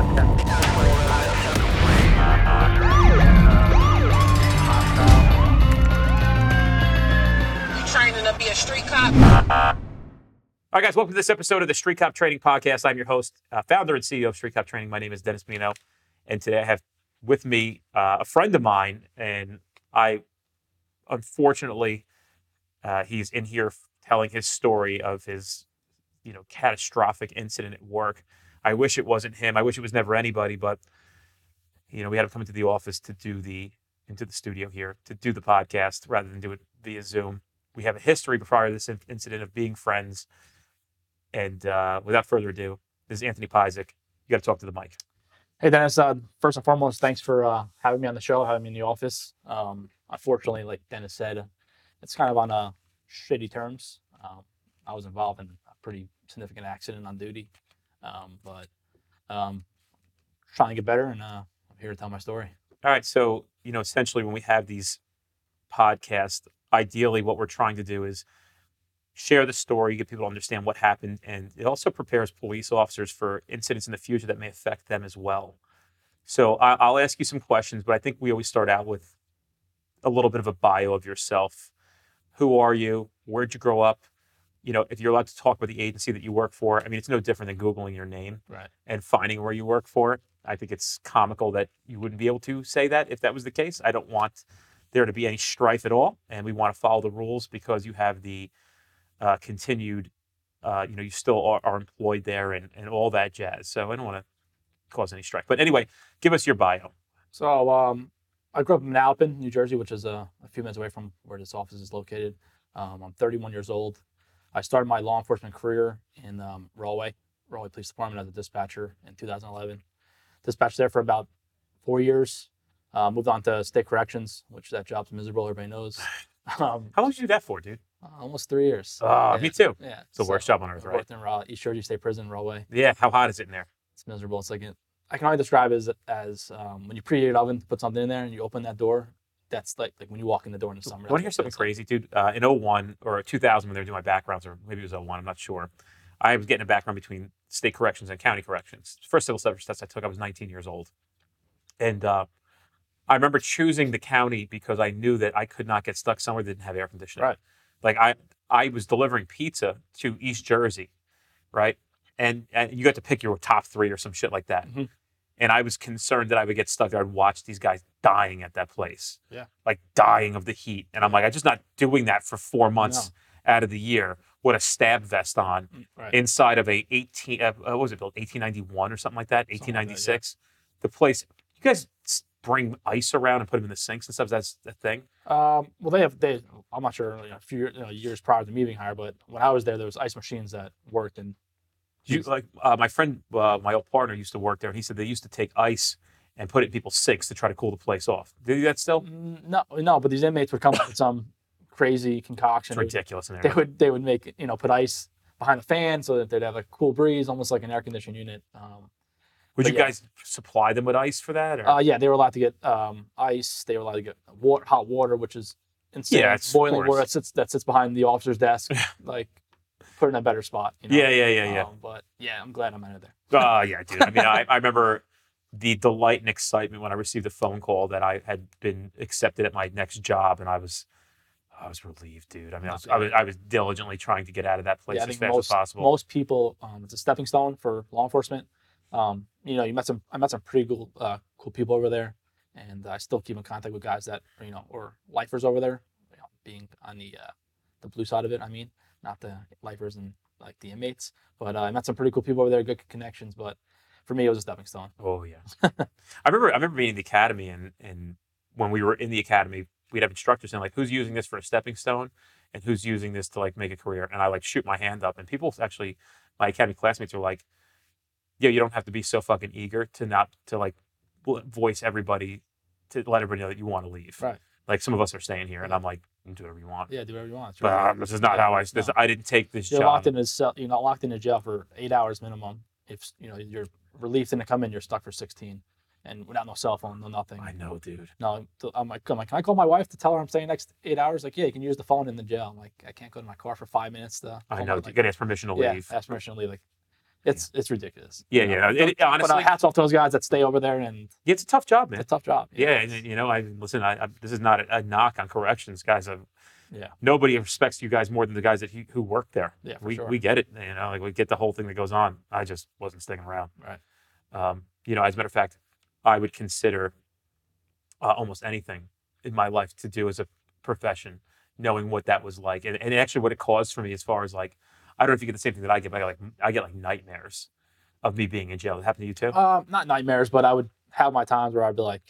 You training to be a street cop? All right, guys, welcome to this episode of the Street Cop Training Podcast. I'm your host, uh, founder and CEO of Street Cop Training. My name is Dennis Benigno, and today I have with me uh, a friend of mine, and I, unfortunately, uh, he's in here telling his story of his, you know, catastrophic incident at work. I wish it wasn't him. I wish it was never anybody, but you know, we had him come into the office to do the into the studio here to do the podcast rather than do it via Zoom. We have a history prior to this in- incident of being friends. And uh, without further ado, this is Anthony Pyzik. You got to talk to the mic. Hey Dennis, uh, first and foremost, thanks for uh, having me on the show, having me in the office. Um, unfortunately, like Dennis said, it's kind of on uh, shitty terms. Um, I was involved in a pretty significant accident on duty, um, but um, trying to get better, and uh, I'm here to tell my story. All right. So, you know, essentially, when we have these podcasts, ideally, what we're trying to do is share the story, get people to understand what happened, and it also prepares police officers for incidents in the future that may affect them as well. So, I, I'll ask you some questions, but I think we always start out with a little bit of a bio of yourself. Who are you? Where'd you grow up? You know, if you're allowed to talk about the agency that you work for, I mean, it's no different than Googling your name Right. and finding where you work for. I think it's comical that you wouldn't be able to say that if that was the case. I don't want there to be any strife at all, and we want to follow the rules because you have the uh, continued, uh, you know, you still are, are employed there and, and all that jazz. So I don't want to cause any strife. But anyway, give us your bio. So um, I grew up in Manalapan, New Jersey, which is uh, a few minutes away from where this office is located. Um, I'm 31 years old. I started my law enforcement career in um, Rahway, Rahway Police Department as a dispatcher in 2011. Dispatched there for about four years. Uh, moved on to state corrections, which that job's miserable. Everybody knows. Um, How long did you do that for, dude? almost three years. Ah, Yeah. me too. Yeah, It's the worst job on earth, right? Worked in Raw, East Jersey State Prison, Rahway. Yeah. How hot is it in there? It's miserable. It's like it, I can only describe it as as um, when you preheat an oven to put something in there and you open that door. That's like like when you walk in the door in the summer. I Want to hear something crazy, dude? Uh, in 01 or 2000, when they were doing my backgrounds, or maybe it was 01, I'm not sure. I was getting a background between state corrections and county corrections. First civil service test I took, I was 19 years old. And uh, I remember choosing the county because I knew that I could not get stuck somewhere that didn't have air conditioning. Right. Like I, I was delivering pizza to East Jersey, right? And, and you got to pick your top three or some shit like that. Mhm. And I was concerned that I would get stuck there I'd watch these guys dying at that place Yeah. like dying of the heat. And I'm like, I'm just not doing that for four months out of the year with a stab vest on. Right. inside of a 18, uh, what was it built, 1891 or something like that, Something like that, 1896. The place, you guys bring ice around and put them in the sinks and stuff. That's the thing. Um, well, they have they. I'm not sure. You know, a few you know, years prior to me being hired, but when I was there, there was ice machines that worked, and You, like uh, my friend, uh, my old partner used to work there, and he said they used to take ice and put it in people's sinks to try to cool the place off. Do you do that still? Mm, no, no. But these inmates would come up with some crazy concoction. It's ridiculous They would they would make you know put ice behind the fan so that they'd have a cool breeze, almost like an air conditioning unit. Um, Would you yeah. guys supply them with ice for that? Or? Uh, yeah, they were allowed to get um, ice. They were allowed to get water, hot water, which is insane. Yeah, boiling water that sits that sits behind the officer's desk, like put in a better spot. You know? yeah, yeah, yeah, yeah. Um, but yeah, I'm glad I'm out of there. Oh yeah, dude. I mean, I, I remember the delight and excitement when I received a phone call that I had been accepted at my next job, and I was, I was relieved, dude. I mean, I was, I was, I was diligently trying to get out of that place yeah, as fast most as possible. most people, um, it's a stepping stone for law enforcement. Um, you know, you met some I met some pretty cool uh, cool people over there, and I still keep in contact with guys that you know or lifers over there. You know, being on the uh, the blue side of it, I mean, not the lifers and like the inmates. But uh, I met some pretty cool people over there, good connections. But for me, it was a stepping stone. oh yeah, I remember. I remember being in the academy, and and when we were in the academy, we'd have instructors saying like, "Who's using this for a stepping stone?" and who's using this to like make a career. And I like shoot my hand up, and people actually, my academy classmates are like, "Yeah, you don't have to be so fucking eager to not to like voice everybody to let everybody know that you want to leave." Right. Like some of us are staying here, and I'm like, "You "Do whatever you want." Yeah, do whatever you want. But right. um, this is not Yeah, how I. This, no. I didn't take this You're job. locked in a cell. You're not locked in a jail for eight hours minimum. If you know you're relieved to come in, you're stuck for 16, and without no cell phone, no nothing. I know, dude. No, I'm like, I'm like, can I call my wife to tell her I'm staying next eight hours? Like, yeah, you can use the phone in the jail. I'm like, I can't go to my car for five minutes to. I know. my- You gotta ask permission to leave. yeah, ask permission to leave. Like, It's it's ridiculous. Yeah, you yeah. know. It- it- But, uh, honestly- hats off to those guys that stay over there, and Yeah, it's a tough job, man. it's a tough job. Yeah, it's- and you know, I listen. I, I this is not a, a knock on corrections, guys. I, Yeah. nobody respects you guys more than the guys that you, who work there. Yeah, we sure. we get it. You know, like we get the whole thing that goes on. I just wasn't sticking around. Right. Um, you know, as a matter of fact, I would consider uh, almost anything in my life to do as a profession, knowing what that was like, and, and actually what it caused for me as far as like, I don't know if you get the same thing that I get, but I get like I get like nightmares of me being in jail. It happened to you too? Um, not nightmares, but I would have my times where I'd be like,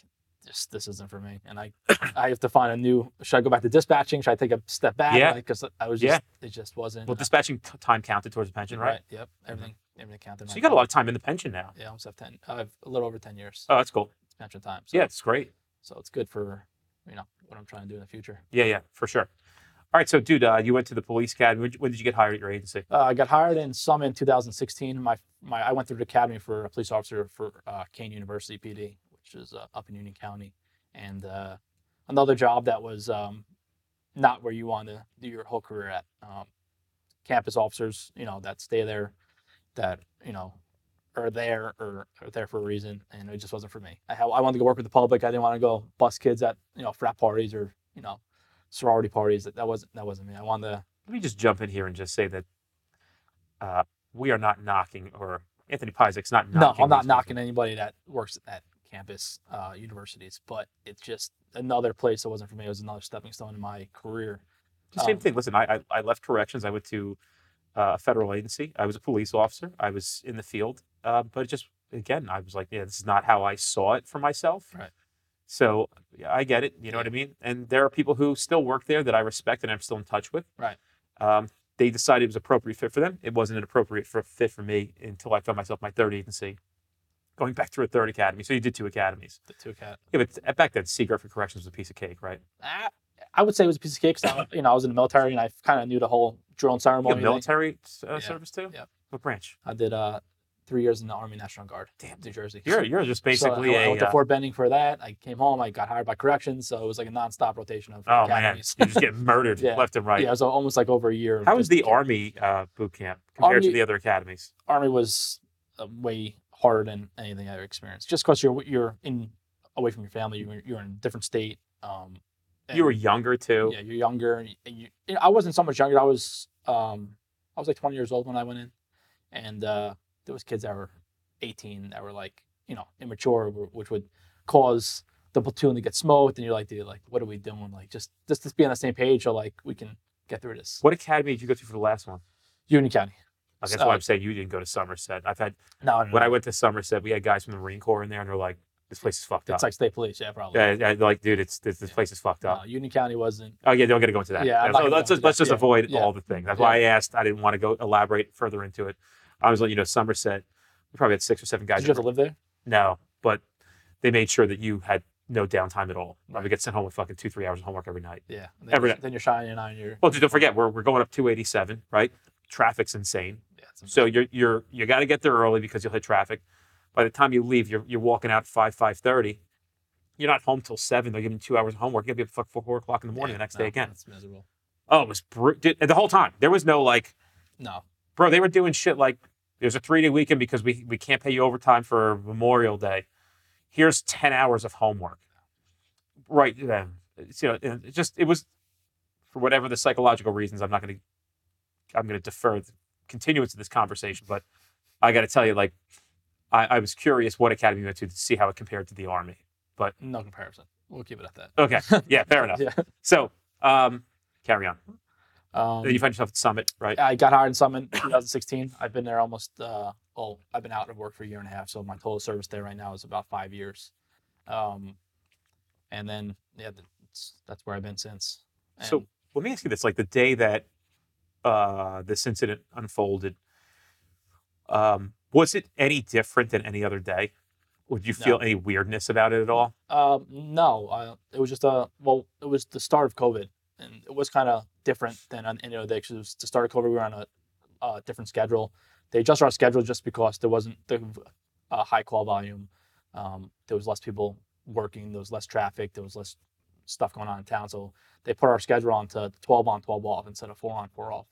this this isn't for me, and I I have to find a new. Should I go back to dispatching? Should I take a step back? Yeah. because I was Yeah. just it just wasn't. well, dispatching t- time counted towards the pension, right? right? Yep. Everything everything counted. So you got a lot of time in the pension now. Yeah, I almost have ten. I have a little over ten years Oh, that's cool. pension time. So, Yeah, it's great. So it's good for you know what I'm trying to do in the future. Yeah, yeah, for sure. All right, so dude, uh, you went to the police academy. When, did you get hired at your agency? Uh, I got hired in Summit in 2016. My my I went through the academy for a police officer for uh, Kean University PD, which is uh, up in Union County, and uh, another job that was um, not where you want to do your whole career at. Um, campus officers, you know, that stay there, that you know, are there or are there for a reason, and it just wasn't for me. I, I wanted to go work with the public. I didn't want to go bust kids at you know frat parties or you know sorority parties. That, that wasn't that wasn't me. I wanted to Let me just jump in here and just say that uh, we are not knocking, or Anthony Pyzik's not No. I'm not knocking people. anybody that works at campus uh, universities, but it's just another place that wasn't for me. It was another stepping stone in my career. The same um, thing. Listen, I, I I left corrections. I went to uh, a federal agency. I was a police officer. I was in the field, uh, but it just again, I was like, yeah, this is not how I saw it for myself. Right. So yeah, I get it. You know what I mean? And there are people who still work there that I respect and I'm still in touch with. Right. Um, they decided it was appropriate fit for them. It wasn't an appropriate for, fit for me until I found myself my third agency, going back through a third academy. So you did two academies. The two cat. Yeah, but back then, Sea Girt for corrections was a piece of cake, right? I, I would say it was a piece of cake. 'cause I, you know, I was in the military and I kind of knew the whole drill and You ceremony. got military uh, Yeah, service too. yep. What branch? I did uh, three years in the Army National Guard, Damn, New Jersey. You're you're just So I- basically I, a. went to uh, Fort Benning for that. I came home. I got hired by corrections, so it was like a nonstop rotation of oh man, you just get murdered Yeah. left and right. yeah, it was almost like over a year. How was the Army uh, boot camp compared to the other academies? Army was uh, way harder than anything I ever experienced. Just because you're you're in away from your family, you're, you're in a different state. Um, You were younger too. yeah, you're younger. And you, you know, I wasn't so much younger. I was um, I was like 20 years old when I went in, and uh, there was kids that were 18 that were like you know immature, which would cause the platoon to get smoked. And you're like, dude, like what are we doing? Like just just to be on the same page, so like we can get through this. What academy did you go to for the last one? Union County. Like, that's Uh, why I'm saying you didn't go to Somerset. I've had No, no, when no. I went to Somerset, we had guys from the Marine Corps in there, and they're like, "This place is fucked up." it's like state police. Yeah, probably. yeah, yeah, like, dude, it's this, this place is fucked up. No, Union County wasn't. Oh yeah, don't get to go into that. Yeah, so let's just let's just Yeah, avoid yeah. all the things. That's why I asked. I didn't want to go elaborate further into it. I was letting you know Somerset. We probably had six or seven guys. Did you have to live there? No, but they made sure that you had no downtime at all. I Right. would get sent home with fucking two, three hours of homework every night. Yeah. Then, Every you're, day. then you're shining on your. Well, dude, don't forget, we're, we're going up 287, right? Traffic's insane. Yeah, So you're you're you got to get there early because you'll hit traffic. By the time you leave, you're you're walking out five five thirty. You're not home till seven. They're giving you two hours of homework. You're gonna be up fuck four o'clock in the morning yeah, the next no, day again. That's miserable. Oh, it was brutal. the whole time. There was no like, No. bro. They were doing shit like there's a three day weekend because we we can't pay you overtime for Memorial Day. Here's ten hours of homework. Right then, it's, you know, it just it was for whatever the psychological reasons. I'm not going to. I'm going to defer the continuance of this conversation, but I got to tell you, like, I, I was curious what academy you went to to see how it compared to the army. But no comparison. We'll keep it at that. Okay, yeah, fair enough. Yeah. So, um, carry on. Um, then you find yourself at Summit, right? I got hired in Summit in 2016. I've been there almost. Uh, well, I've been out of work for a year and a half, so my total service there right now is about five years. Um, and then yeah, that's that's where I've been since. So let me ask you this: like the day that uh, this incident unfolded, um, was it any different than any other day? Would you feel No. any weirdness about it at all? Um, no, I, it was just a well, it was the start of COVID, and it was kind of different than day. 'cause it was start COVID. We were on a, a different schedule. They adjusted our schedule just because there wasn't the high call volume. Um, there was less people working. There was less traffic. There was less stuff going on in town. So they put our schedule on to 12 on, 12 off instead of four on, four off.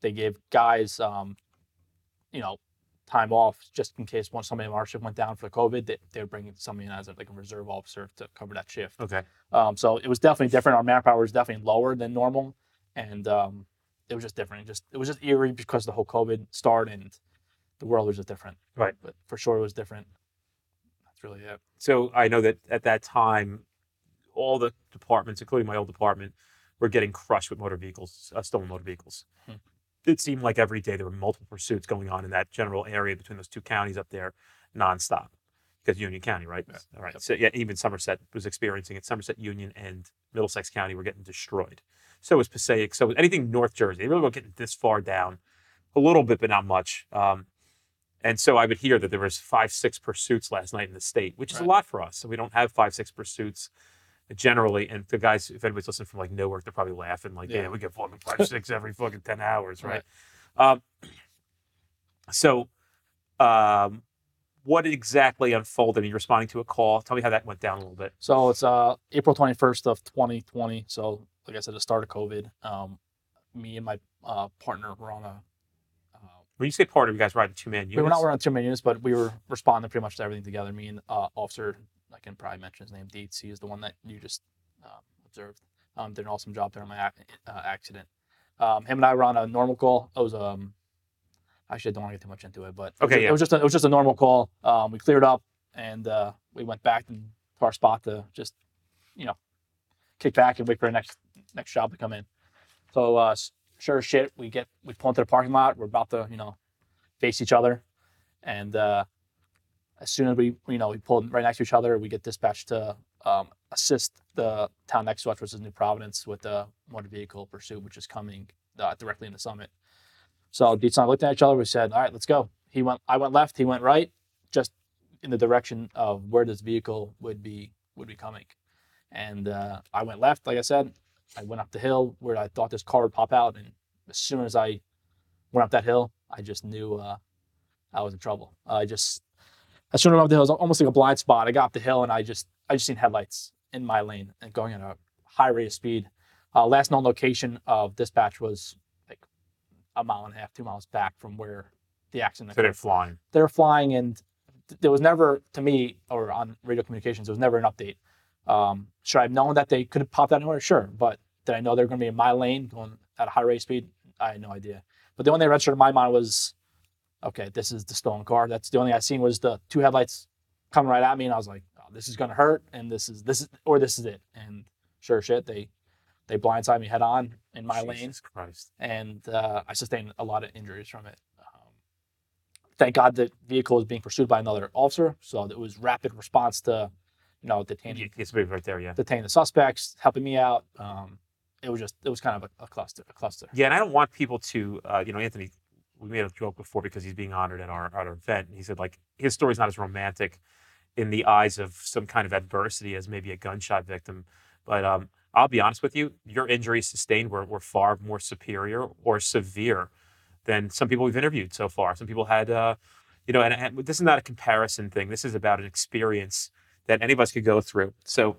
They gave guys, um, you know, time off just in case one somebody in our shift went down for COVID. They, they would bring somebody in as a, like a reserve officer to cover that shift. Okay. Um, so it was definitely different. Our manpower was definitely lower than normal, and um, it was just different. It just it was just eerie because the whole COVID started and the world was just different. Right. But for sure, it was different. That's really it. So I know that at that time, all the departments, including my old department, were getting crushed with motor vehicles, uh, stolen motor vehicles. Hmm. It seemed like every day there were multiple pursuits going on in that general area between those two counties up there, nonstop. Because Union County, right? Yeah. All right. Yep. So yeah, even Somerset was experiencing it. Somerset, Union, and Middlesex County were getting destroyed. So was Passaic. So was anything North Jersey. They really weren't getting this far down, a little bit, but not much. Um, and so I would hear that there was five, six pursuits last night in the state, which is a lot for us. So we don't have five, six pursuits generally. And the guys, if anybody's listening from like Newark, they're probably laughing like, yeah, Yeah. we get fucking five, six every fucking ten hours, right? Um, so, um, what exactly unfolded? You're responding to a call. Tell me how that went down a little bit. So it's uh, April 21st of 2020. So like I said, the start of COVID. Um, me and my uh, partner were on a. Uh, When you say part of you guys riding two man units, we were not running two man units, but we were responding pretty much to everything together. Me and uh, officer, I can probably mention his name. He is the one that you just uh, observed. Um, did an awesome job there during my ac- uh, accident. Um, him and I were on a normal call. It was um, actually I don't want to get too much into it, but it was Okay, yeah. it was just a, it was just a normal call. Um, we cleared up and uh, we went back to our spot to just you know kick back and wait for the next next job to come in. So uh, sure as shit, we get we pull into the parking lot. We're about to you know face each other, and uh, as soon as we you know we pull right next to each other, we get dispatched to um, assist the town next to us, which is New Providence, with the motor vehicle pursuit, which is coming uh, directly the Summit. So Dietz and I looked at each other. We said, "All right, let's go." He went. I went left. He went right, just in the direction of where this vehicle would be would be coming. And uh, I went left, like I said. I went up the hill where I thought this car would pop out, and as soon as I went up that hill, I just knew uh, I was in trouble. I just as soon as I went up the hill, it was almost like a blind spot. I got up the hill, and I just I just seen headlights in my lane and going at a high rate of speed. Uh, last known location of dispatch was like a mile and a half, two miles back from where the accident so they're flying. they're flying and th- there was never to me or on radio communications there was never an update. Um, should i have known that they could have popped out anywhere? Sure. But did i know they're going to be in my lane going at a high rate of speed? I had no idea. But the only thing that registered in my mind was okay this is the stolen car that's the only thing i seen was the two headlights coming right at me and i was like oh, this is going to hurt and this is this is or this is it and sure shit they they blindside me head on in my lane Christ. and uh, I sustained a lot of injuries from it. Um, thank God the vehicle was being pursued by another officer, so it was rapid response to, you know, detaining It's right there, yeah. detaining the suspects, helping me out. Um, it was just it was kind of a, a cluster, a cluster. Yeah, and I don't want people to, uh, you know, Anthony. We made a joke before because he's being honored at our at our event. and He said like his story's not as romantic in the eyes of some kind of adversity as maybe a gunshot victim, but um, I'll be honest with you, your injuries sustained were, were far more superior or severe than some people we've interviewed so far. Some people had, uh, you know, and, and this is not a comparison thing. This is about an experience that any of us could go through. So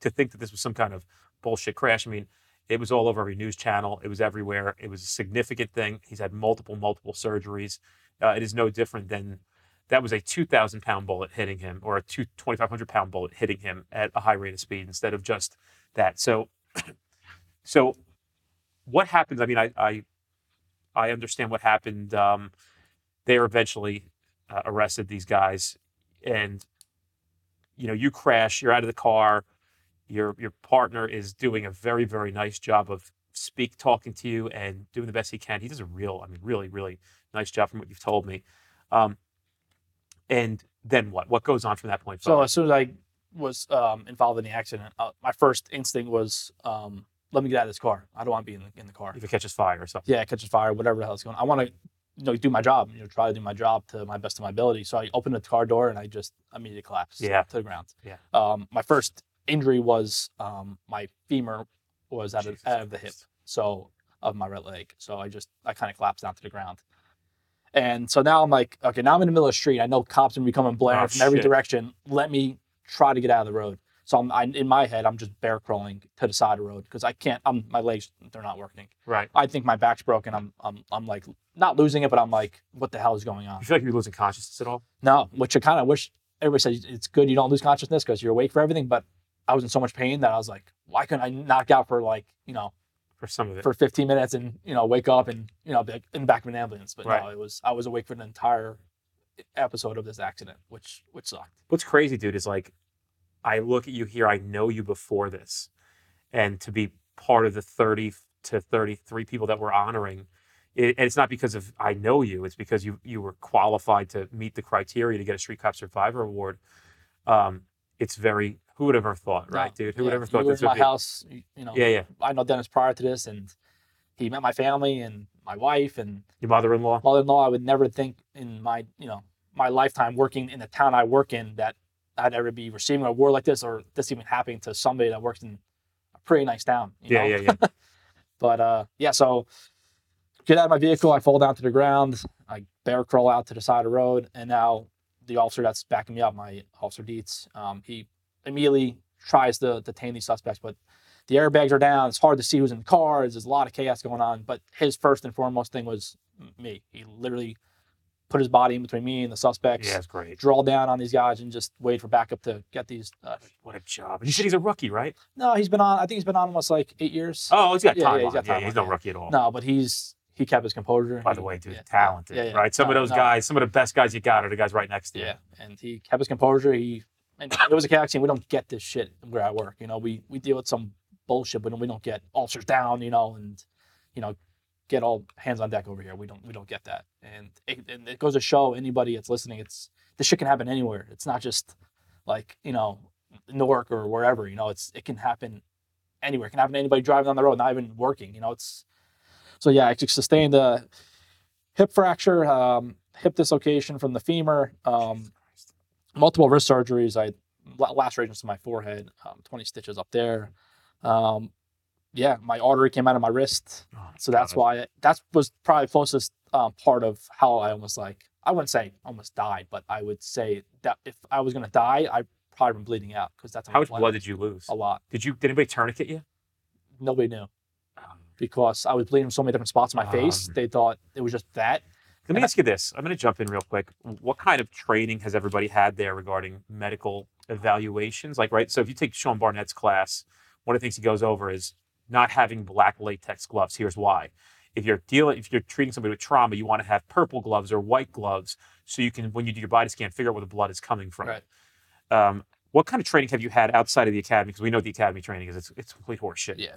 to think that this was some kind of bullshit crash, I mean, it was all over every news channel. It was everywhere. It was a significant thing. He's had multiple, multiple surgeries. Uh, it is no different than that was a 2,000 pound bullet hitting him or a two, 2,500 pound bullet hitting him at a high rate of speed instead of just that. So, so what happens? I mean, I, I, I understand what happened. Um, they are eventually uh, arrested, these guys, and you know, you crash, you're out of the car, your your partner is doing a very very nice job of speak talking to you and doing the best he can. He does a real, I mean, really really nice job from what you've told me. Um, and then what? What goes on from that point So as soon as I was um, involved in the accident, uh, my first instinct was, um, let me get out of this car. I don't want to be in the, in the car. if it catches fire or something. yeah, it catches fire, whatever the hell is going on. I want to, you know, do my job, you know, try to do my job to my best of my ability. So I opened the car door and I just immediately collapsed Yeah. to the ground. Yeah. Um, my first injury was um, my femur was out of, out of the hip, so of my right leg. So I just, I kind of collapsed down to the ground. And so now I'm like, okay, now I'm in the middle of the street. I know cops are gonna be coming blaring Oh, from every shit. direction. Let me try to get out of the road. So I'm I, in my head, I'm just bear crawling to the side of the road because I can't. I'm my legs they're not working. Right. I think my back's broken. I'm I'm I'm like not losing it, but I'm like, what the hell is going on? You feel like you're losing consciousness at all? No, which I kind of wish everybody says it's good you don't lose consciousness because you're awake for everything. But I was in so much pain that I was like, why couldn't I knock out for like you know For some of it. for 15 minutes and you know wake up and you know be like in the back of an ambulance? But Right. no, it was I was awake for an entire episode of this accident, which which sucked. What's crazy, dude, is like I look at you here, I know you before this. And to be part of the 30 to 33 people that we're honoring, it, and it's not because of I know you, it's because you you were qualified to meet the criteria to get a Street Cop Survivor Award. Um, it's very who would have ever thought, right, No, dude? Who yeah, would have ever thought you were this in would my be? house? You, know, Yeah, yeah. I know Dennis prior to this, and he met my family and my wife and Your mother-in-law. mother-in-law. I would never think in my you know my lifetime working in the town I work in that I'd ever be receiving a award like this or this even happening to somebody that works in a pretty nice town. you Yeah, know? yeah, yeah. But uh, yeah, so get out of my vehicle. I fall down to the ground. I bear crawl out to the side of the road, and now the officer that's backing me up, my officer Dietz, um, he immediately tries to detain these suspects, but the airbags are down. It's hard to see who's in the cars. There's a lot of chaos going on. But his first and foremost thing was me. He literally put his body in between me and the suspects, yeah, that's great. draw down on these guys, and just wait for backup to get these. Uh, What a job. You said he's a rookie, right? no, he's been on. I think he's been on almost like eight years. Oh, he's got Yeah, time. yeah, he's got Yeah, he's no rookie at all. No, but he's he kept his composure. By the way, dude, yeah, talented, yeah, yeah. right? Some of those no. guys, some of the best guys you got are the guys right next to you. Yeah, and he kept his composure. He and it was a chaos scene. We don't get this shit where I work. You know, we we deal with some bullshit, but we don't get ulcers down. You know, and you know, get all hands on deck over here. We don't we don't get that. And it, and it goes to show anybody that's listening, it's this shit can happen anywhere. It's not just like you know Newark or wherever. You know, it's it can happen anywhere. It can happen to anybody driving on the road, not even working. You know, it's so yeah. I sustained a hip fracture, um, hip dislocation from the femur. Um, multiple wrist surgeries. I lacerations to my forehead, um, 20 stitches up there. Um, yeah, my artery came out of my wrist, Oh, so that's God. why that was probably the closest um, part of how I almost like I wouldn't say almost died, but I would say that if I was gonna die, I probably been bleeding out because that's How much blood did you lose? a lot. Did you? Did anybody tourniquet you? Nobody knew because I was bleeding from so many different spots in my face. Um, They thought it was just that. Let me And I- ask you this. I'm going to jump in real quick. What kind of training has everybody had there regarding medical evaluations? Like, right? So if you take Sean Barnett's class, one of the things he goes over is not having black latex gloves. Here's why. If you're dealing, if you're treating somebody with trauma, you want to have purple gloves or white gloves so you can, when you do your body scan, figure out where the blood is coming from. Right. Um, what kind of training have you had outside of the academy? Because we know the academy training is. It's, it's complete horseshit. Yeah.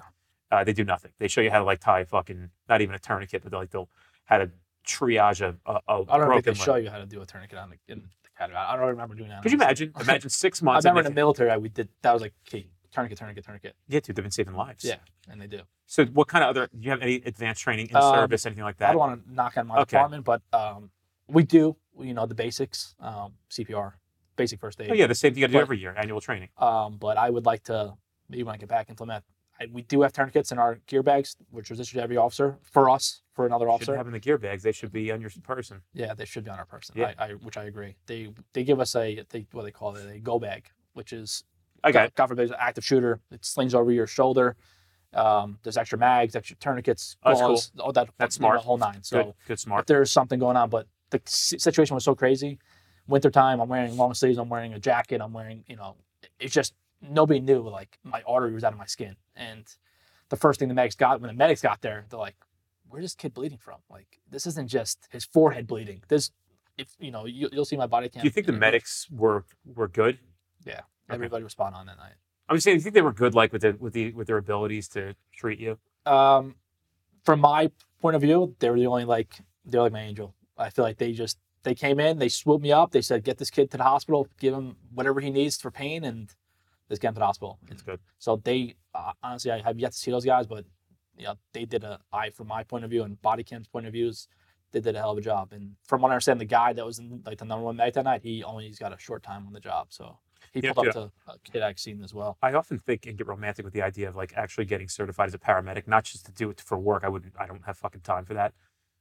Uh, they do nothing. They show you how to like tie a fucking, not even a tourniquet, but like they'll how to triage a, a, a I don't think broken they show you how to do a tourniquet on the, in the academy. I don't remember doing that. Could you imagine? Imagine six months. I remember in the military, I, we did that was like, okay, tourniquet, tourniquet, tourniquet. yeah, dude, they've been saving lives. Yeah, and they do. So, what kind of other? Do you have any advanced training in Um, service, anything like that? I don't want to knock on my Okay. department, but um, we do. You know the basics, um, CPR, basic first aid. Oh yeah, the same thing you got to do every year, annual training. Um, but I would like to maybe when I get back implement. We do have tourniquets in our gear bags, which was issued to every officer for us for another officer. Shouldn't have in the gear bags. They should be on your person. Yeah, they should be on our person. Yeah. I, I, which I agree. They they give us a they, what they call it a go bag, which is I got. God, God forbid, an active shooter. It slings over your shoulder. Um, there's extra mags, extra tourniquets, Oh, that's cool. all that. That's smart. The whole nine. So Good, good, if smart. there's something going on, but the situation was so crazy. Wintertime, I'm wearing long sleeves. I'm wearing a jacket. I'm wearing, you know, it's just nobody knew like my artery was out of my skin. And the first thing the medics got when the medics got there, they're like, "Where's this kid bleeding from? Like, this isn't just his forehead bleeding. This, if you know, you, you'll see my body cam. Do you think the medics were were good? Yeah, everybody was spot on that night. I'm just saying, do you think they were good, like with the with the with their abilities to treat you? um, from my point of view, they were the only like they're like my angel. I feel like they just they came in, they swooped me up, they said, "Get this kid to the hospital, give him whatever he needs for pain, and to the hospital." It's good. So they uh, honestly, I have yet to see those guys, but you know, they did a I from my point of view and body cam's point of views, they did a hell of a job. And from what I understand, the guy that was in, like the number one medic that night, he only he's got a short time on the job, so he Yeah, pulled up to a kid I've seen as well. I often think and get romantic with the idea of like actually getting certified as a paramedic, not just to do it for work. I wouldn't. I don't have fucking time for that.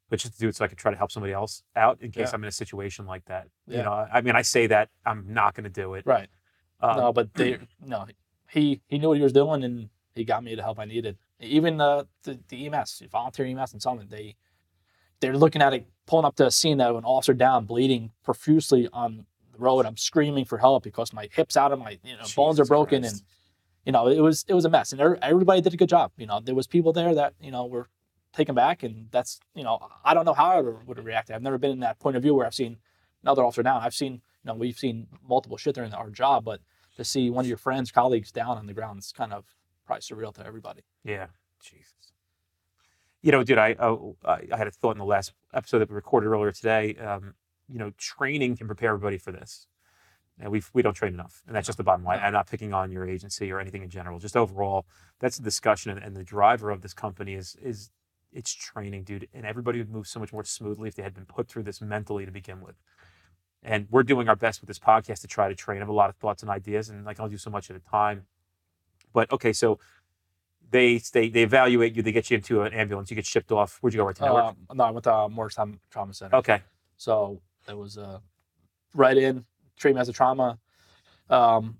But just to do it so I could try to help somebody else out in case Yeah. I'm in a situation like that. Yeah. You know, I mean, I say that I'm not going to do it. Right. Um, no, but they no, he he knew what he was doing, and he got me the help I needed. Even uh, the the EMS, volunteer EMS and Summit, they they're looking at it, pulling up to a scene that an officer down, bleeding profusely on the road. I'm screaming for help because my hips out of my you know bones are broken, Christ. and you know it was it was a mess. And everybody did a good job. You know there was people there that you know were taken back, and that's you know I don't know how I would have reacted. I've never been in that point of view where I've seen another officer down. I've seen know we've seen multiple shit during our job, but to see one of your friends, colleagues down on the ground, it's kind of probably surreal to everybody. Yeah, Jesus. You know, dude, I, oh, I I had a thought in the last episode that we recorded earlier today. Um, you know, training can prepare everybody for this, and we we don't train enough, and that's just the bottom line. I'm not picking on your agency or anything in general. Just overall, that's the discussion, and, and the driver of this company is is it's training, dude, and everybody would move so much more smoothly if they had been put through this mentally to begin with. And we're doing our best with this podcast to try to train. I have a lot of thoughts and ideas, and like I'll do so much at a time. But okay, so they they they evaluate you. They get you into an ambulance. You get shipped off. Where'd you go? Right to Newark. Um, no, I went to Morristown Trauma Center. okay. So it was uh, right in treatment as a trauma. Um,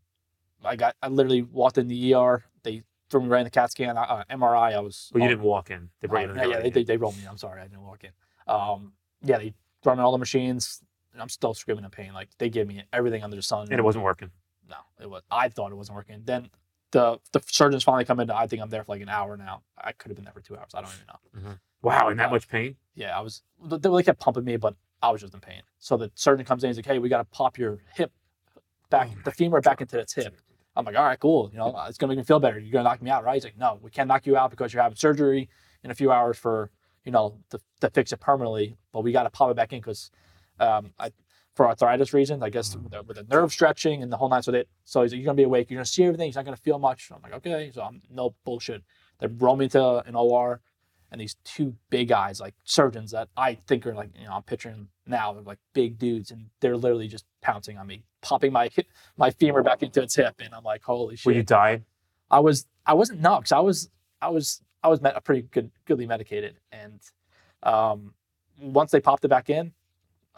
I got I literally walked in the ER. They threw me right in the CAT scan. Uh, MRI. I was. Well, you didn't walk in. They brought you in. yeah, yeah, they, they, they rolled me. I'm sorry, I didn't walk in. Um, yeah, they threw me in all the machines. And I'm still screaming in pain. Like they gave me everything under the sun. and it wasn't working. No, it was. I thought it wasn't working. Then the the surgeons finally come in. I think I'm there for like an hour now. I could have been there for two hours. I don't even know. Wow, in that Uh, much pain. Yeah, I was. They they kept pumping me, but I was just in pain. So the surgeon comes in. He's like, "Hey, we got to pop your hip back, Oh the femur back into its hip." I'm like, "All right, cool. You know, it's gonna make me feel better. You're gonna knock me out, right?" He's like, "No, we can't knock you out because you're having surgery in a few hours for you know to, to fix it permanently. But we got to pop it back in because um, I, for arthritis reasons, I guess with the, with the nerve stretching and the whole nine. So that so he's like, "You're gonna be awake. You're gonna see everything. He's not gonna feel much." I'm like, "Okay." So I'm no bullshit. They roll me to an OR and these two big guys, like surgeons that I think are like, you know, I'm picturing now, they're like big dudes, and they're literally just pouncing on me, popping my hip, my femur back into its hip, and I'm like, holy shit. Were you dying? I was, I wasn't no, 'cause I was, I was, I was met, a pretty good, goodly medicated, and um, once they popped it back in,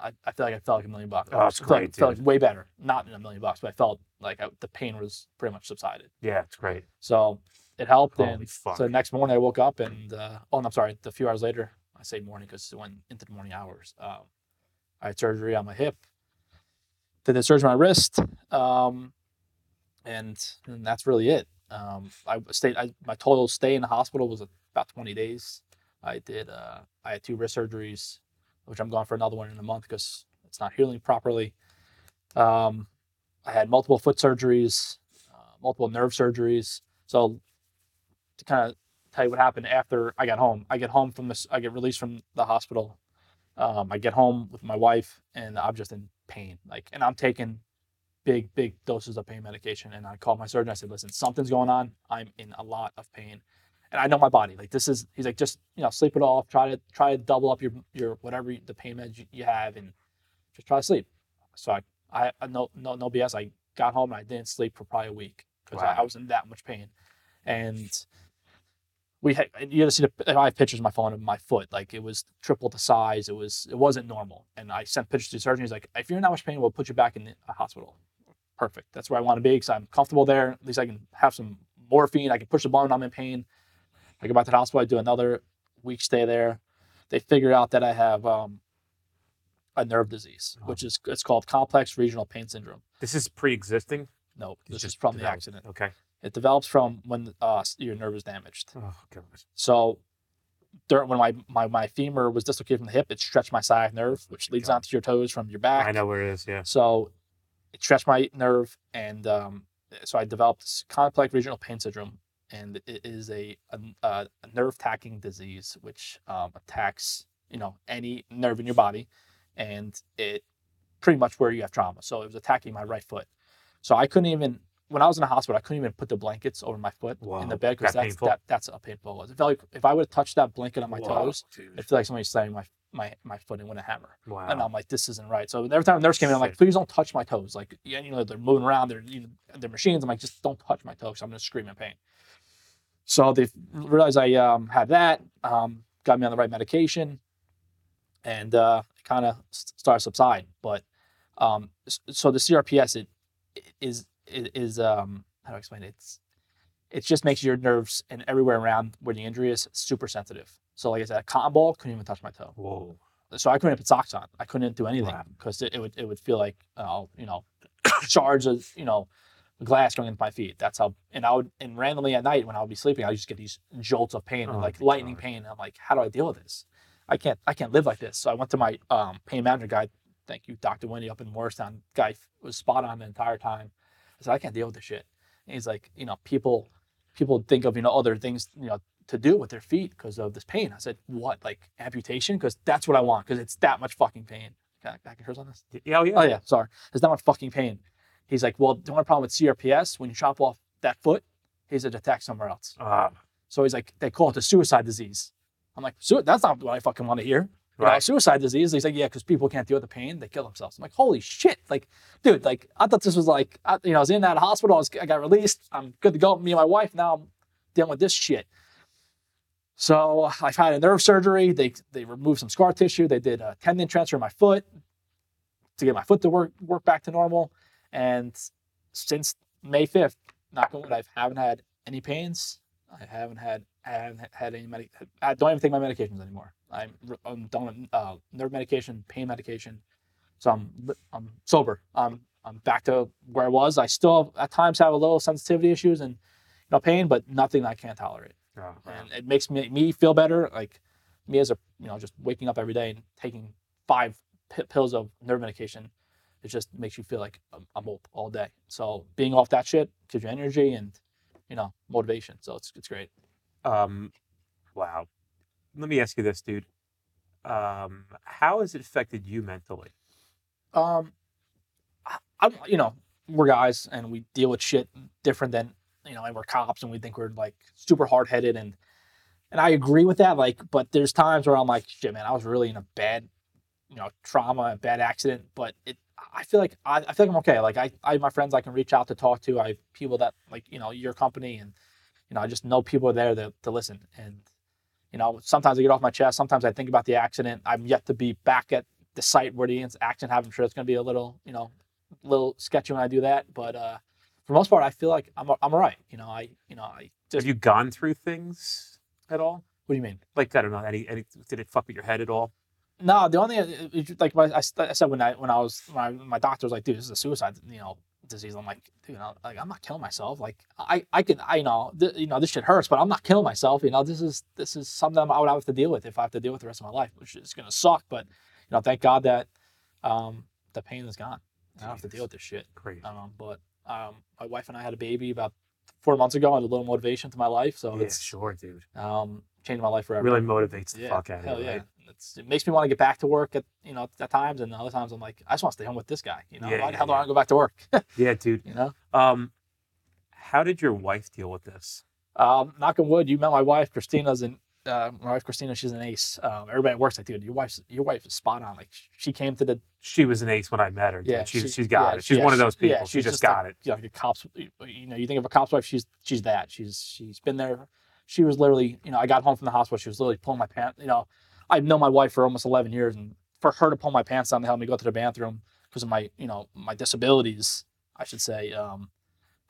I, I feel like I felt like a million bucks. Oh, that's I felt like- great, felt like way better, not in a million bucks, but I felt like I, the pain was pretty much subsided. Yeah, it's great. So it helped. Holy and fuck. so the next morning I woke up and, uh, oh, no, I'm sorry, a few hours later, I say morning because it went into the morning hours. Um, I had surgery on my hip, did the surgery on my wrist, um, and, and that's really it. Um, I stayed, I, my total stay in the hospital was about 20 days. I did, uh, I had two wrist surgeries, which I'm going for another one in a month because it's not healing properly. Um, I had multiple foot surgeries, uh, multiple nerve surgeries. So to kind of tell you what happened after I got home, I get home from this, I get released from the hospital. Um, I get home with my wife and I'm just in pain. Like, and I'm taking big, big doses of pain medication. And I called my surgeon. I said, listen, something's going on. I'm in a lot of pain. And I know my body. Like this is, he's like, just you know, sleep it off. Try to try to double up your your whatever the pain meds you, you have, and just try to sleep. So I, I, no no no BS. I got home and I didn't sleep for probably a week because I, I was in that much pain. And we had you had to see the I have pictures of my phone of my foot. Like it was triple the size. It was it wasn't normal. And I sent pictures to the surgeon. He's like, if you're in that much pain, we'll put you back in a hospital. Perfect. That's where I want to be because I'm comfortable there. At least I can have some morphine. I can push the button. I'm in pain. I go back to the hospital. I do another week stay there. They figure out that I have um, a nerve disease, Oh. which is it's called complex regional pain syndrome. This is pre-existing. No, It's this is just from the accident. Okay. It develops from when uh, your nerve is damaged. Oh god. So during, when my, my, my femur was dislocated from the hip, it stretched my sciatic nerve, which leads God. onto your toes from your back. I know where it is. Yeah. So it stretched my nerve, and um, so I developed this complex regional pain syndrome, and it is a a, a nerve tacking disease which um, attacks you know any nerve in your body, and it pretty much where you have trauma. So it was attacking my right foot. So I couldn't even when I was in the hospital, I couldn't even put the blankets over my foot in the bed because That that's painful? that, that's how painful it was. It felt like if I would have touched that blanket on my Wow, toes, dude. it felt like somebody slamming my my my foot in with a hammer. Wow. And I'm like, this isn't right. So every time a nurse came in, I'm like, please don't touch my toes. Like, you know, they're moving around, they're you know, they're machines. I'm like, just don't touch my toes. I'm gonna scream in pain. So they realized I um, had that, um, got me on the right medication, and uh, it kind of started to subside. But um, so the CRPS it, it is it is um, how do I explain it? It's it just makes your nerves and everywhere around where the injury is super sensitive. So like I said, a cotton ball couldn't even touch my toe. Whoa. So I couldn't put socks on. I couldn't do anything Wow. because it, it would it would feel like uh, you know shards of you know glass going into my feet. That's how and I would and randomly at night when I would be sleeping, I would just get these jolts of pain Oh like lightning God. pain. I'm like, how do I deal with this? I can't I can't live like this. So I went to my um, pain management guy. Thank you, Dr. Winnie up in Morristown. Guy was spot on the entire time. I said I can't deal with this shit. And he's like, you know, people people think of you know other things you know to do with their feet because of this pain. I said, what like amputation? Because that's what I want because it's that much fucking pain. Can I, can I hers on this? Yeah, oh, yeah. Oh yeah, sorry. There's that much fucking pain. He's like, well, the only problem with CRPS when you chop off that foot, he's it attacks somewhere else. Ah, So he's like, they call it the suicide disease. I'm like, "Sui- that's not what I fucking want to hear. You know, Right. suicide disease. He's like, yeah, because people can't deal with the pain, they kill themselves. I'm like, holy shit, like, dude, like, I thought this was like, I, you know, I was in that hospital, I, was, I got released, I'm good to go. Me and my wife now, I'm dealing with this shit. So I've had a nerve surgery. They they removed some scar tissue. They did a tendon transfer in my foot to get my foot to work work back to normal. And since May 5th, knock on wood, I haven't had any pains. I haven't had I haven't had any medic. I don't even take my medications anymore. I'm I'm done with uh, nerve medication, pain medication. So I'm I'm sober. I'm I'm back to where I was. I still at times have a little sensitivity issues and you know pain, but nothing I can't tolerate. oh, And it makes me me feel better. Like me as a you know just waking up every day and taking five p- pills of nerve medication, it just makes you feel like I'm, I'm up all day. So being off that shit gives you energy and you know motivation. So it's it's great. Um, wow. Let me ask you this, dude. Um, how has it affected you mentally? um I, I you know we're guys and we deal with shit different than you know and we're cops and we think we're like super hard-headed and and i agree with that like but there's times where i'm like shit man i was really in a bad you know trauma a bad accident but it i feel like i, I feel like i'm okay like I, I have my friends i can reach out to talk to i have people that like you know your company and you know i just know people are there to, to listen and you know sometimes i get off my chest sometimes i think about the accident i'm yet to be back at the site where the action happened. I'm sure it's going to be a little, you know, little sketchy when I do that. But uh, for the most part, I feel like I'm, I'm all right. You know, I, you know, I just. Have you gone through things at all? What do you mean? Like I don't know. Any, any did it fuck with your head at all? No, the only it- like my, I, I said when I when I was my my doctor was like, dude, this is a suicide, you know, disease. I'm like, dude, you know, like I'm not killing myself. Like I I can I know th- you know this shit hurts, but I'm not killing myself. You know, this is this is something I would have to deal with if I have to deal with the rest of my life, which is gonna suck. But you know, thank God that um the pain is gone. I don't have to deal with this shit. Great. Um, but um, my wife and I had a baby about four months ago, and a little motivation to my life. So yeah, it's sure, dude. um, changed my life forever. Really motivates the yeah, fuck out of hell you, yeah. right? It's, it makes me want to get back to work at you know at times, and other times I'm like, I just want to stay home with this guy. You know, Yeah, why the hell do I want to go back to work? Yeah, dude. you know. Um, how did your wife deal with this? Um, knock on wood, you met my wife, Christina's an uh, my wife Christina, she's an ace. Um, everybody at work's like, dude, your wife's your wife is spot on. Like she came to the She was an ace when I met her. dude. yeah, she's she- she's got yeah, it. She's yeah, one of those people. Yeah, she she's just got like, it. You know, like a cop's. You know, you think of a cop's wife, she's she's that. She's she's been there. She was literally, you know, I got home from the hospital. She was literally pulling my pants. You know, I've known my wife for almost eleven years, and for her to pull my pants down to help me go to the bathroom because of my, you know, my disabilities, I should say, um,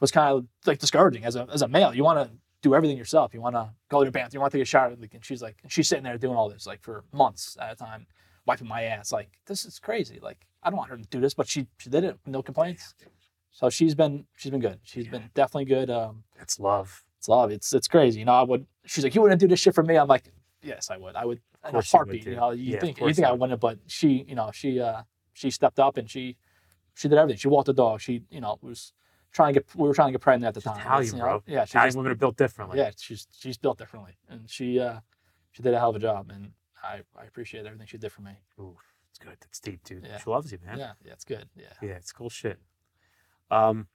was kind of like discouraging as a as a male. You want to do everything yourself. You want to go to the bathroom. You want to take a shower. Like, and she's like, and she's sitting there doing all this like for months at a time, wiping my ass. Like this is crazy. Like I don't want her to do this, but she she did it, no complaints. So she's been she's been good. She's been definitely good. Um, It's love. It's love. It's it's crazy. You know, I would. She's like, you wouldn't do this shit for me. I'm like, yes, I would. I would. In a course you. You, know, you Yeah, think you think I would. wouldn't, but she, you know, she uh she stepped up and she she did everything. She walked the dog. She, you know, was trying to get. We were trying to get pregnant at the She's time. Italian, you know, bro. Yeah, she's Italian just- women are built differently. yeah, she's she's built differently, and she uh she did a hell of a job, and I I appreciate everything she did for me. Ooh, it's good. It's deep, dude. Yeah. She loves you, man. Yeah, yeah, it's good. Yeah. Yeah, it's cool shit. Um,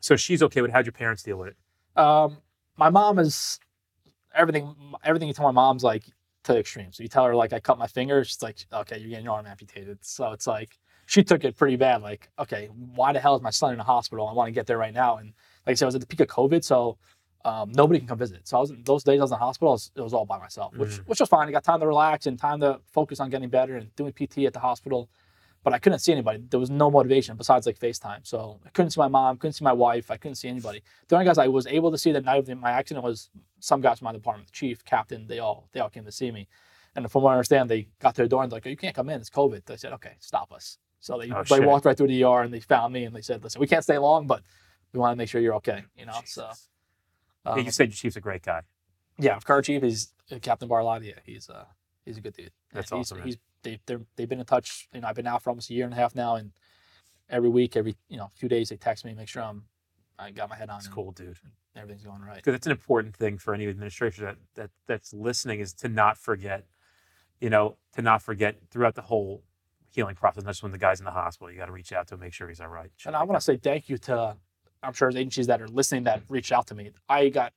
so she's okay with how'd your parents deal with it? Um, my mom is everything. Everything you tell my mom's like to the extreme. So you tell her like I cut my finger, she's like, okay, you're getting your arm amputated. So it's like she took it pretty bad. Like, okay, why the hell is my son in the hospital? I want to get there right now. And like I said, I was at the peak of COVID, so um, nobody can come visit. So I was those days I was in the hospital. It was, it was all by myself, which Mm. which was fine. I got time to relax and time to focus on getting better and doing PT at the hospital. But I couldn't see anybody. There was no motivation besides like FaceTime. So I couldn't see my mom, couldn't see my wife, I couldn't see anybody. The only guys I was able to see the night of my accident was some guys from my department, the chief, captain. They all they all came to see me, and from what I understand, they got to their door and they're like, "You can't come in. It's COVID." They said, "Okay, stop us." So they Oh, they shit. walked right through the ER and they found me and they said, "Listen, we can't stay long, but we want to make sure you're okay." You know, so. Um, yeah, you said your chief's a great guy. yeah, car chief is uh, Captain Barlotti. Yeah, he's uh he's a good dude. That's And he's, awesome, man. He's they they're, they've been in touch. You know, I've been out for almost a year and a half now, and every week, every you know, few days, they text me, make sure I'm I got my head on. It's cool, dude. Everything's going right. because it's an important thing for any administration that, that that's listening is to not forget, you know, to not forget throughout the whole healing process. Not just when the guy's in the hospital, you got to reach out to him, make sure he's all right. shit And I like want to say thank you to, I'm sure there's agencies that are listening that reached out to me. I got,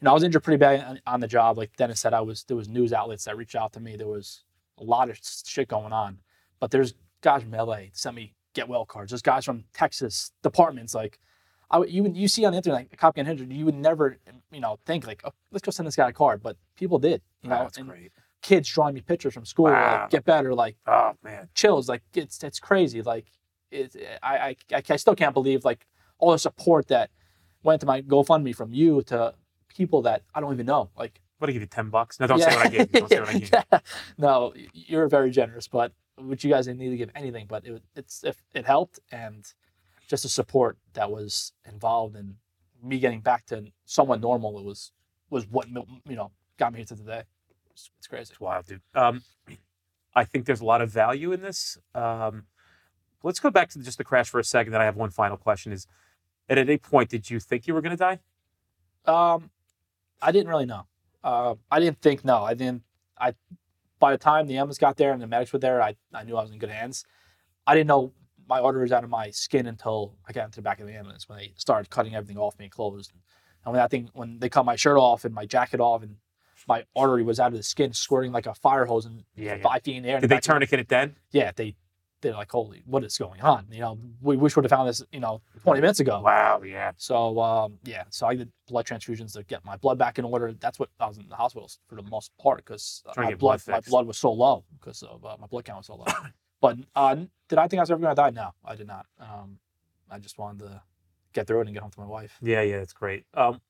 you know, I was injured pretty bad on, on the job. Like Dennis said, I was there was news outlets that reached out to me. There was a lot of shit going on, but there's guys from LA sent me get well cards. There's guys from Texas departments like. I, you you see on the internet like, a cop getting injured, you would never you know think like oh, let's go send this guy a card, but people did. You know, Oh, that's and great. kids drawing me pictures from school, Wow. like get better, like Oh man, chills. Like it's it's crazy. Like it's I, I I I still can't believe like all the support that went to my GoFundMe from you to people that I don't even know. Like what I give you? Ten bucks? No, don't say what I gave you. Don't say what I gave you. Yeah. no, you're very generous, but which you guys didn't need to give anything, but it it's if it helped and just the support that was involved in me getting back to somewhat normal. It was was what you know got me here to today. It's, it's crazy. It's wild, dude. Um, I think there's a lot of value in this. Um, let's go back to just the crash for a second. Then I have one final question: Is at any point did you think you were going to die? Um, I didn't really know. Uh, I didn't think no. I didn't. I by the time the ambulance got there and the medics were there, I, I knew I was in good hands. I didn't know my arteries out of my skin until I got into the back of the ambulance when they started cutting everything off me and closed. And when that thing, when they cut my shirt off and my jacket off and my artery was out of the skin, squirting like a fire hose and Yeah. yeah. five feet in the air. Did the they tourniquet it then? Yeah, they they're like, holy, what is going on? You know, we wish we would have found this, you know, 20 minutes ago. Wow. Yeah. So um, yeah, so I did blood transfusions to get my blood back in order. That's what I was in the hospital for the most part because my blood blood, my blood was so low because of uh, my blood count was so low. but uh, did I think I was ever going to die? No, I did not. Um, I just wanted to get through it and get home to my wife. Yeah, yeah, that's great. Um,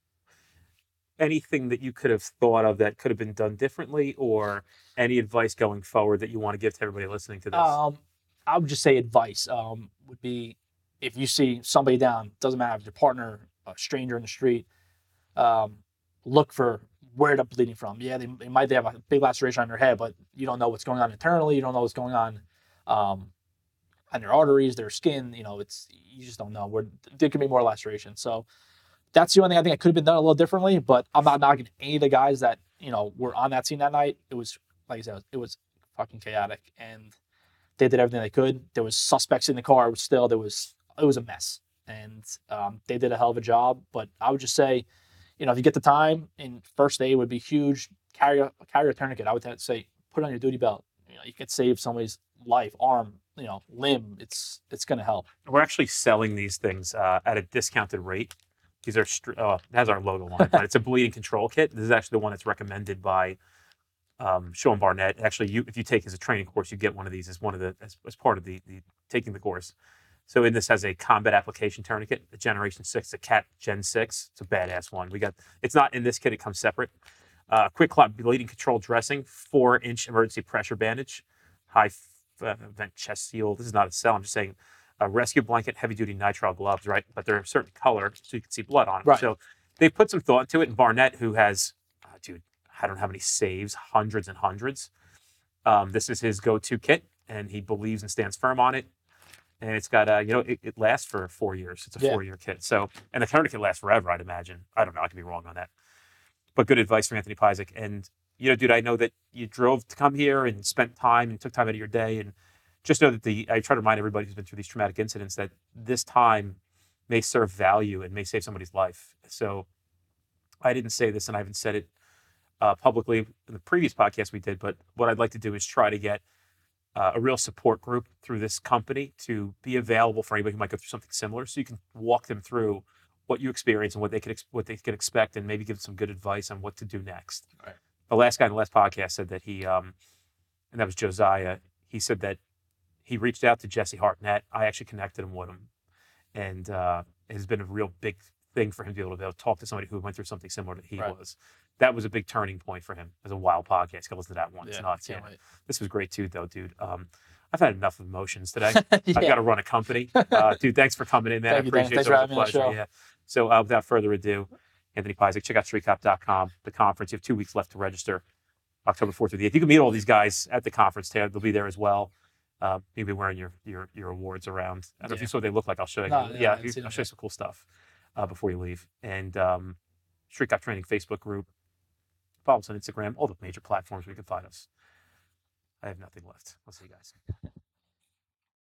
anything that you could have thought of that could have been done differently, or any advice going forward that you want to give to everybody listening to this? Um, I would just say advice um, would be if you see somebody down, doesn't matter if your partner, a stranger in the street, um, look for where they're bleeding from. Yeah, they, they might have a big laceration on their head, but you don't know what's going on internally. You don't know what's going on um, on their arteries, their skin. You know, it's you just don't know. Where there could be more laceration. So that's the only thing I think I could have been done a little differently. But I'm not knocking any of the guys that you know were on that scene that night. It was like I said, it was fucking chaotic, and they did everything they could. There was suspects in the car. Still, there was it was a mess, and um, they did a hell of a job. But I would just say, you know, if you get the time, and first aid would be huge. Carry a carry a tourniquet. I would say put it on your duty belt. You know, you could save somebody's life, arm, you know, limb. It's it's gonna help. We're actually selling these things uh, at a discounted rate. These are uh, has our logo on it, but it's a bleeding control kit. This is actually the one that's recommended by um, Sean Barnett. Actually, you if you take as a training course, you get one of these as one of the as, as part of the, the taking the course. So in this has a combat application tourniquet, a Generation Six, a Cat Gen Six. It's a badass one. We got it's not in this kit; it comes separate. Uh, QuikClot bleeding control dressing, four inch emergency pressure bandage, high uh, vent chest seal. This is not a cell. I'm just saying a rescue blanket, heavy duty nitrile gloves, right? But they're a certain color, so you can see blood on them. Right. So they put some thought into it. And Barnett, who has, uh, dude, I don't have any saves, hundreds and hundreds. Um, this is his go-to kit, and he believes and stands firm on it. And it's got, uh, you know, it, it lasts for four years. It's a Yeah. four-year kit. So, and the tourniquet lasts forever, I'd imagine. I don't know. I could be wrong on that. But good advice from Anthony Pyzik. And you know, dude, I know that you drove to come here and spent time and took time out of your day. And just know that the I try to remind everybody who's been through these traumatic incidents that this time may serve value and may save somebody's life. So I didn't say this, and I haven't said it uh, publicly in the previous podcast we did. But what I'd like to do is try to get uh, a real support group through this company to be available for anybody who might go through something similar, so you can walk them through what you experience and what they could ex- what they could expect, and maybe give some good advice on what to do next. Right. The last guy in the last podcast said that he, um, and that was Josiah. He said that he reached out to Jesse Hartnett. I actually connected him with him, and uh, it has been a real big thing for him to be able to, be able to talk to somebody who went through something similar that he Right. was. That was a big turning point for him as a wild podcast. Go listen to that one. It's nuts. Yeah. wait. This was great too, though, dude. Um, I've had enough emotions today. yeah. I've got to run a company. Uh, dude, thanks for coming in, man. Thank I you, appreciate Thanks it. for It was a having me on the pleasure. show. Yeah. So uh, without further ado, Anthony Pyzik, check out streetcop.com, the conference. You have two weeks left to register, October 4th through the 8th. You can meet all these guys at the conference. They'll be there as well. Uh, be wearing your, your your awards around. I don't know if you saw what they look like. I'll show you. No, yeah, I yeah, you- I'll show you some cool stuff uh, before you leave. And um, Street Cop Training Facebook group. Follow us on Instagram, all the major platforms where you can find us. I have nothing left. I'll see you guys.